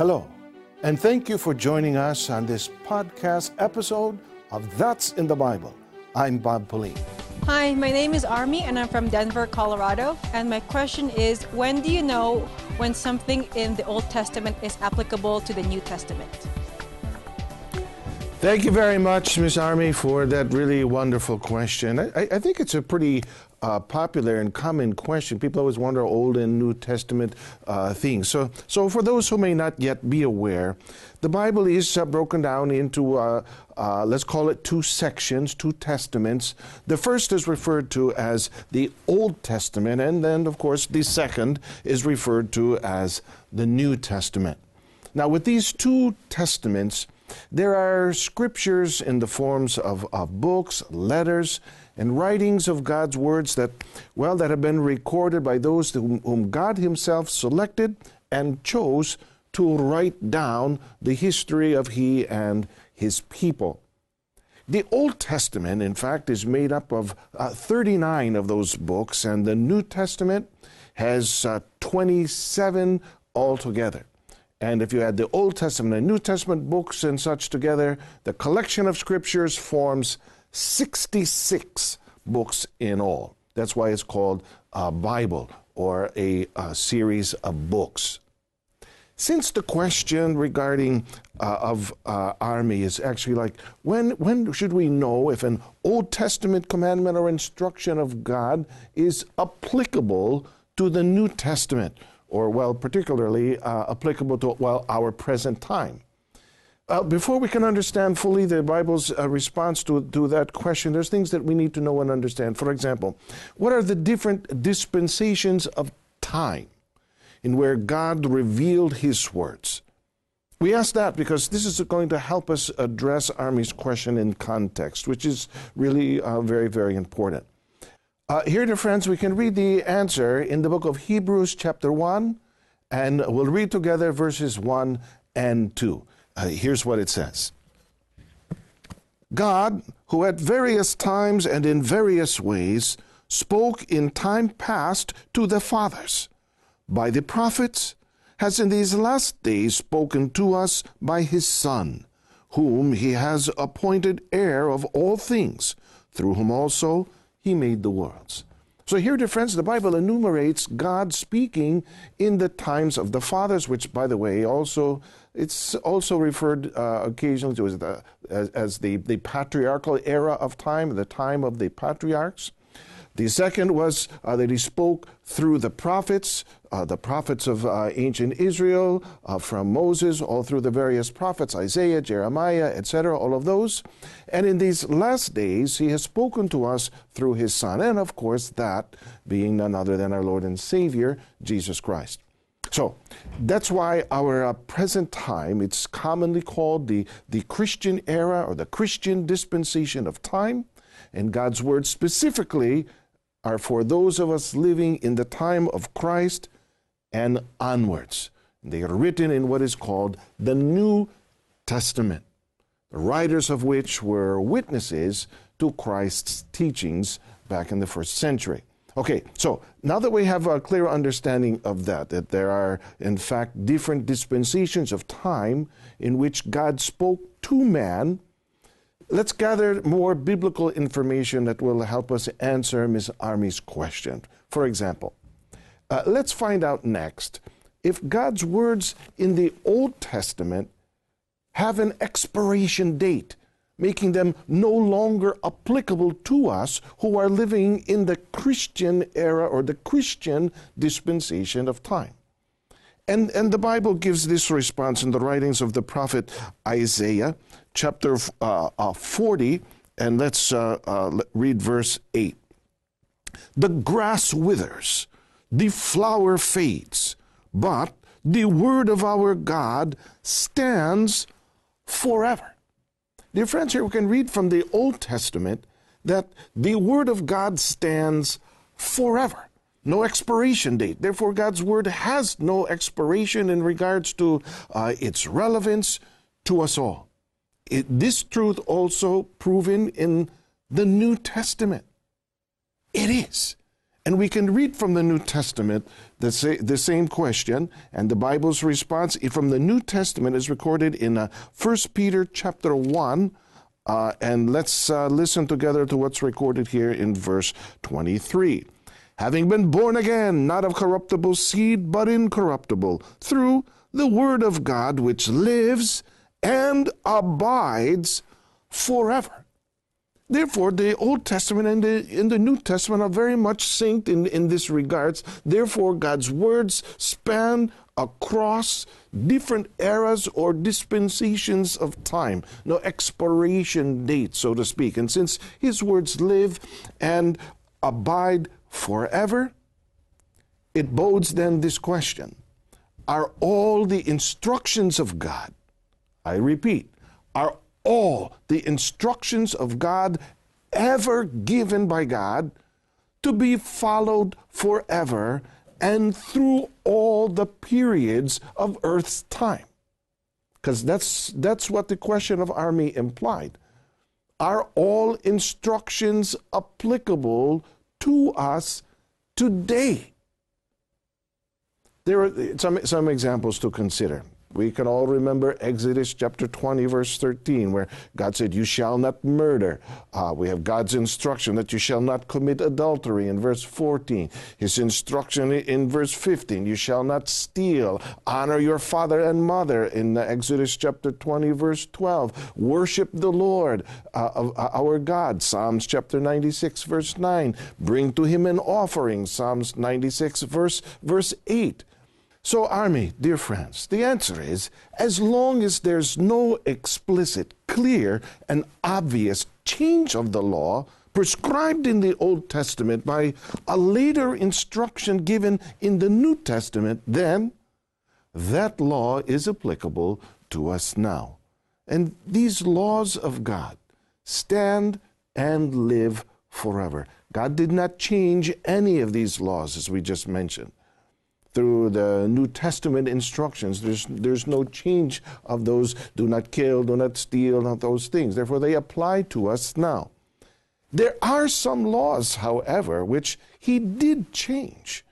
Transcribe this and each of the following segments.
Hello, and thank you for joining us on this podcast episode of That's in the Bible. I'm Bob Pauline. Hi, my name is Army and I'm from Denver, Colorado. And my question is when do you know when something in the Old Testament is applicable to the New Testament? Thank you very much, Ms. Army, for that really wonderful question. I, I think it's a pretty uh, popular and common question. People always wonder Old and New Testament uh, things. So, so for those who may not yet be aware, the Bible is uh, broken down into, uh, uh, let's call it two sections, two testaments. The first is referred to as the Old Testament, and then, of course, the second is referred to as the New Testament. Now, with these two testaments, there are scriptures in the forms of, of books, letters, and writings of God's words that, well, that have been recorded by those whom, whom God Himself selected and chose to write down the history of He and His people. The Old Testament, in fact, is made up of uh, 39 of those books, and the New Testament has uh, 27 altogether. And if you add the Old Testament and New Testament books and such together, the collection of scriptures forms 66 books in all. That's why it's called a Bible or a, a series of books. Since the question regarding uh, of uh, army is actually like when when should we know if an Old Testament commandment or instruction of God is applicable to the New Testament? Or well, particularly uh, applicable to well our present time. Uh, before we can understand fully the Bible's uh, response to, to that question, there's things that we need to know and understand. For example, what are the different dispensations of time in where God revealed His words? We ask that because this is going to help us address Army's question in context, which is really uh, very, very important. Uh, here, dear friends, we can read the answer in the book of Hebrews, chapter 1, and we'll read together verses 1 and 2. Uh, here's what it says God, who at various times and in various ways spoke in time past to the fathers by the prophets, has in these last days spoken to us by his Son, whom he has appointed heir of all things, through whom also he made the worlds. So here, dear friends, the Bible enumerates God speaking in the times of the fathers, which, by the way, also it's also referred uh, occasionally to as, the, as, as the, the patriarchal era of time, the time of the patriarchs. The second was uh, that he spoke through the prophets, uh, the prophets of uh, ancient Israel, uh, from Moses, all through the various prophets, Isaiah, Jeremiah, etc., all of those. And in these last days, he has spoken to us through his Son, and of course, that being none other than our Lord and Savior, Jesus Christ. So that's why our uh, present time, it's commonly called the, the Christian era or the Christian dispensation of time. And God's word specifically are for those of us living in the time of Christ and onwards. They are written in what is called the New Testament, the writers of which were witnesses to Christ's teachings back in the first century. Okay, so now that we have a clear understanding of that, that there are in fact different dispensations of time in which God spoke to man Let's gather more biblical information that will help us answer Ms. Army's question. For example, uh, let's find out next if God's words in the Old Testament have an expiration date, making them no longer applicable to us who are living in the Christian era or the Christian dispensation of time. And, and the Bible gives this response in the writings of the prophet Isaiah chapter uh, uh, 40, and let's uh, uh read verse 8. The grass withers, the flower fades, but the word of our God stands forever. Dear friends, here we can read from the Old Testament that the word of God stands forever. No expiration date. Therefore, God's word has no expiration in regards to uh, its relevance to us all it, this truth also proven in the New Testament. It is. And we can read from the New Testament the, sa- the same question, and the Bible's response from the New Testament is recorded in uh, 1 Peter chapter 1. Uh, and let's uh, listen together to what's recorded here in verse 23. Having been born again, not of corruptible seed, but incorruptible, through the Word of God which lives and abides forever. Therefore, the Old Testament and the, and the New Testament are very much synced in, in this regards. Therefore, God's words span across different eras or dispensations of time, no expiration date, so to speak. And since His words live and abide forever, it bodes then this question. Are all the instructions of God, I repeat, are all the instructions of God ever given by God to be followed forever and through all the periods of earth's time? Because that's that's what the question of army implied. Are all instructions applicable to us today. There are some, some examples to consider we can all remember Exodus chapter 20, verse 13, where God said, You shall not murder. Uh, we have God's instruction that you shall not commit adultery in verse 14. His instruction in verse 15, You shall not steal. Honor your father and mother in Exodus chapter 20, verse 12. Worship the Lord uh, of uh, our God. Psalms chapter 96, verse 9. Bring to him an offering. Psalms 96, verse, verse 8. So, Army, dear friends, the answer is as long as there's no explicit, clear, and obvious change of the law prescribed in the Old Testament by a later instruction given in the New Testament, then that law is applicable to us now. And these laws of God stand and live forever. God did not change any of these laws, as we just mentioned through the New Testament instructions. There's, there's no change of those do not kill, do not steal, not those things. Therefore, they apply to us now. There are some laws, however, which he did change,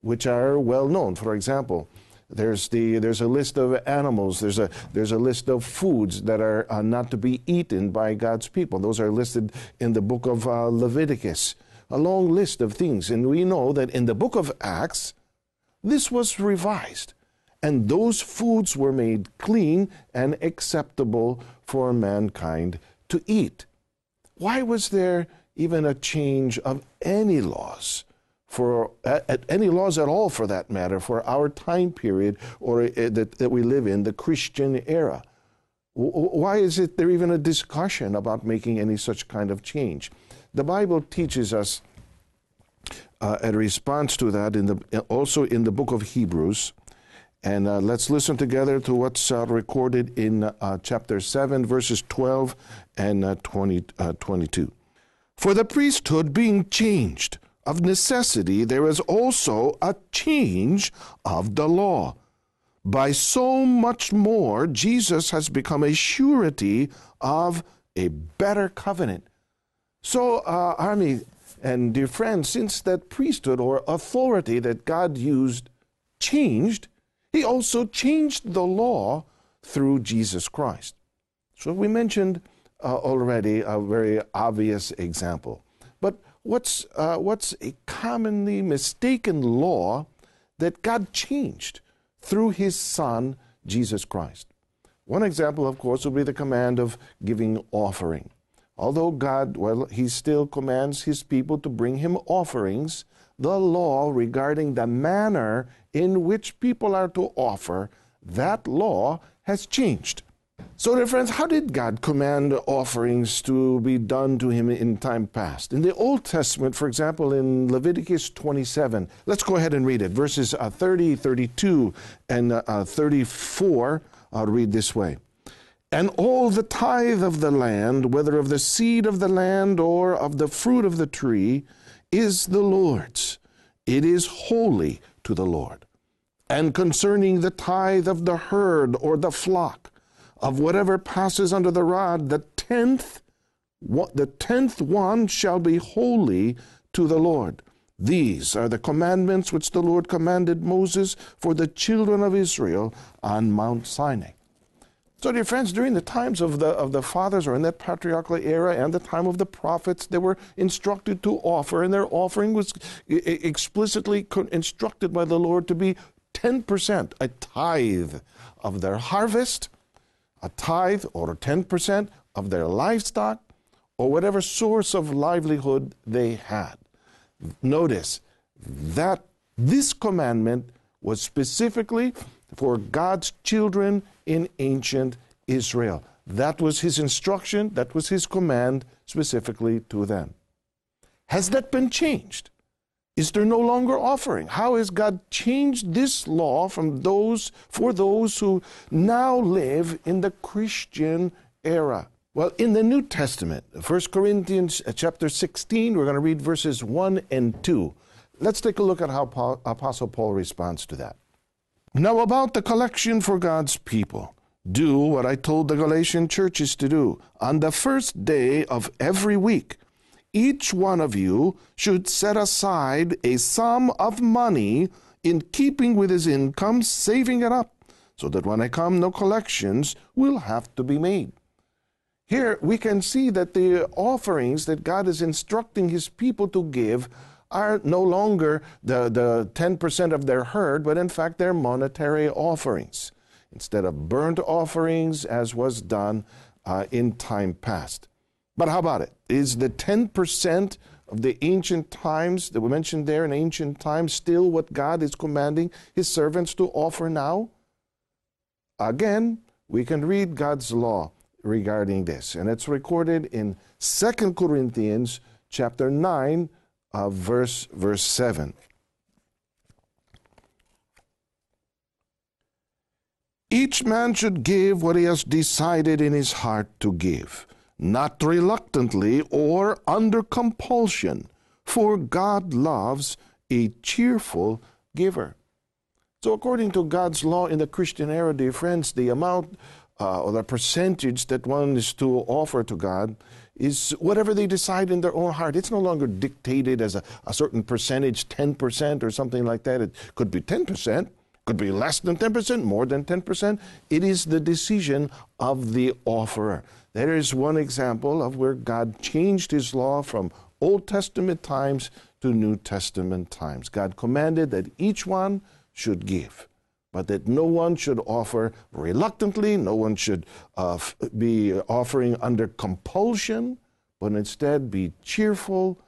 which are well known. For example, there's, the, there's a list of animals, there's a, there's a list of foods that are uh, not to be eaten by God's people. Those are listed in the book of uh, Leviticus, a long list of things. And we know that in the book of Acts, this was revised, and those foods were made clean and acceptable for mankind to eat. Why was there even a change of any laws? For at any laws at all, for that matter, for our time period or uh, that, that we live in, the Christian era. Why is it there even a discussion about making any such kind of change? The Bible teaches us uh, a response to that in the also in the book of Hebrews. And uh, let's listen together to what's uh, recorded in uh, chapter 7, verses 12 and uh, 20, uh, 22. For the priesthood being changed, of necessity, there is also a change of the law. By so much more, Jesus has become a surety of a better covenant. So, uh, Army, and dear friends, since that priesthood or authority that God used changed, he also changed the law through Jesus Christ. So we mentioned uh, already a very obvious example. But what's, uh, what's a commonly mistaken law that God changed through his Son, Jesus Christ? One example, of course, would be the command of giving offering. Although God, well, He still commands His people to bring Him offerings, the law regarding the manner in which people are to offer, that law has changed. So, dear friends, how did God command offerings to be done to Him in time past? In the Old Testament, for example, in Leviticus 27, let's go ahead and read it. Verses uh, 30, 32, and uh, 34, I'll read this way. And all the tithe of the land, whether of the seed of the land or of the fruit of the tree, is the Lord's. It is holy to the Lord. And concerning the tithe of the herd or the flock, of whatever passes under the rod, the tenth, the tenth one shall be holy to the Lord. These are the commandments which the Lord commanded Moses for the children of Israel on Mount Sinai. So, dear friends, during the times of the, of the fathers or in that patriarchal era and the time of the prophets, they were instructed to offer, and their offering was explicitly instructed by the Lord to be 10%, a tithe of their harvest, a tithe or 10% of their livestock, or whatever source of livelihood they had. Notice that this commandment was specifically for God's children in ancient Israel. That was his instruction, that was his command specifically to them. Has that been changed? Is there no longer offering? How has God changed this law from those for those who now live in the Christian era? Well, in the New Testament, 1 Corinthians uh, chapter 16, we're going to read verses 1 and 2. Let's take a look at how Paul, Apostle Paul responds to that. Now, about the collection for God's people, do what I told the Galatian churches to do. On the first day of every week, each one of you should set aside a sum of money in keeping with his income, saving it up, so that when I come, no collections will have to be made. Here we can see that the offerings that God is instructing his people to give are no longer the, the 10% of their herd, but in fact they're monetary offerings instead of burnt offerings as was done uh, in time past. But how about it? Is the 10% of the ancient times that we mentioned there in ancient times still what God is commanding his servants to offer now? Again, we can read God's law regarding this. And it's recorded in Second Corinthians chapter 9, uh, verse, verse 7. Each man should give what he has decided in his heart to give, not reluctantly or under compulsion, for God loves a cheerful giver. So, according to God's law in the Christian era, dear friends, the amount uh, or the percentage that one is to offer to God is whatever they decide in their own heart. It's no longer dictated as a, a certain percentage, 10% or something like that. It could be 10%, could be less than 10%, more than 10%. It is the decision of the offerer. There is one example of where God changed his law from Old Testament times to New Testament times. God commanded that each one should give but that no one should offer reluctantly, no one should uh, be offering under compulsion, but instead be cheerful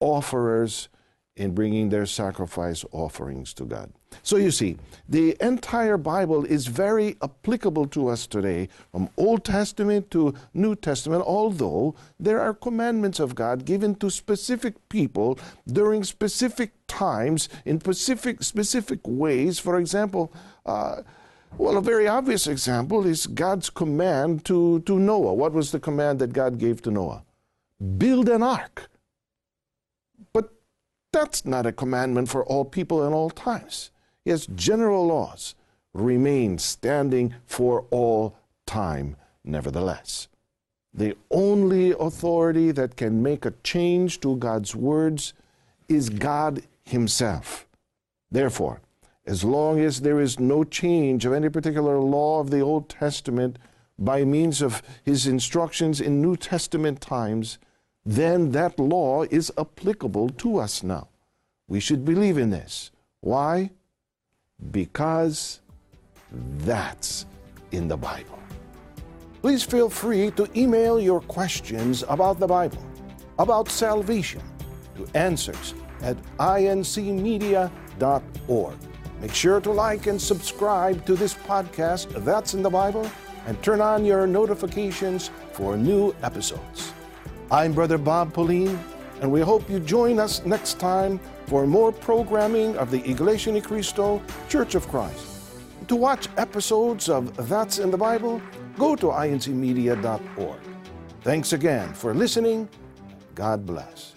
offerers in bringing their sacrifice offerings to God. So you see, the entire Bible is very applicable to us today, from Old Testament to New Testament, although there are commandments of God given to specific people during specific times in specific, specific ways. For example, uh, well, a very obvious example is God's command to, to Noah. What was the command that God gave to Noah? Build an ark. But that's not a commandment for all people in all times. Yes, general laws remain standing for all time, nevertheless. The only authority that can make a change to God's words is God Himself. Therefore, as long as there is no change of any particular law of the Old Testament by means of His instructions in New Testament times, then that law is applicable to us now. We should believe in this. Why? Because that's in the Bible. Please feel free to email your questions about the Bible, about salvation, to answers at incmedia.org. Make sure to like and subscribe to this podcast, That's in the Bible, and turn on your notifications for new episodes. I'm Brother Bob Pauline, and we hope you join us next time for more programming of the Iglesia Ni Cristo Church of Christ. To watch episodes of That's in the Bible, go to incmedia.org. Thanks again for listening. God bless.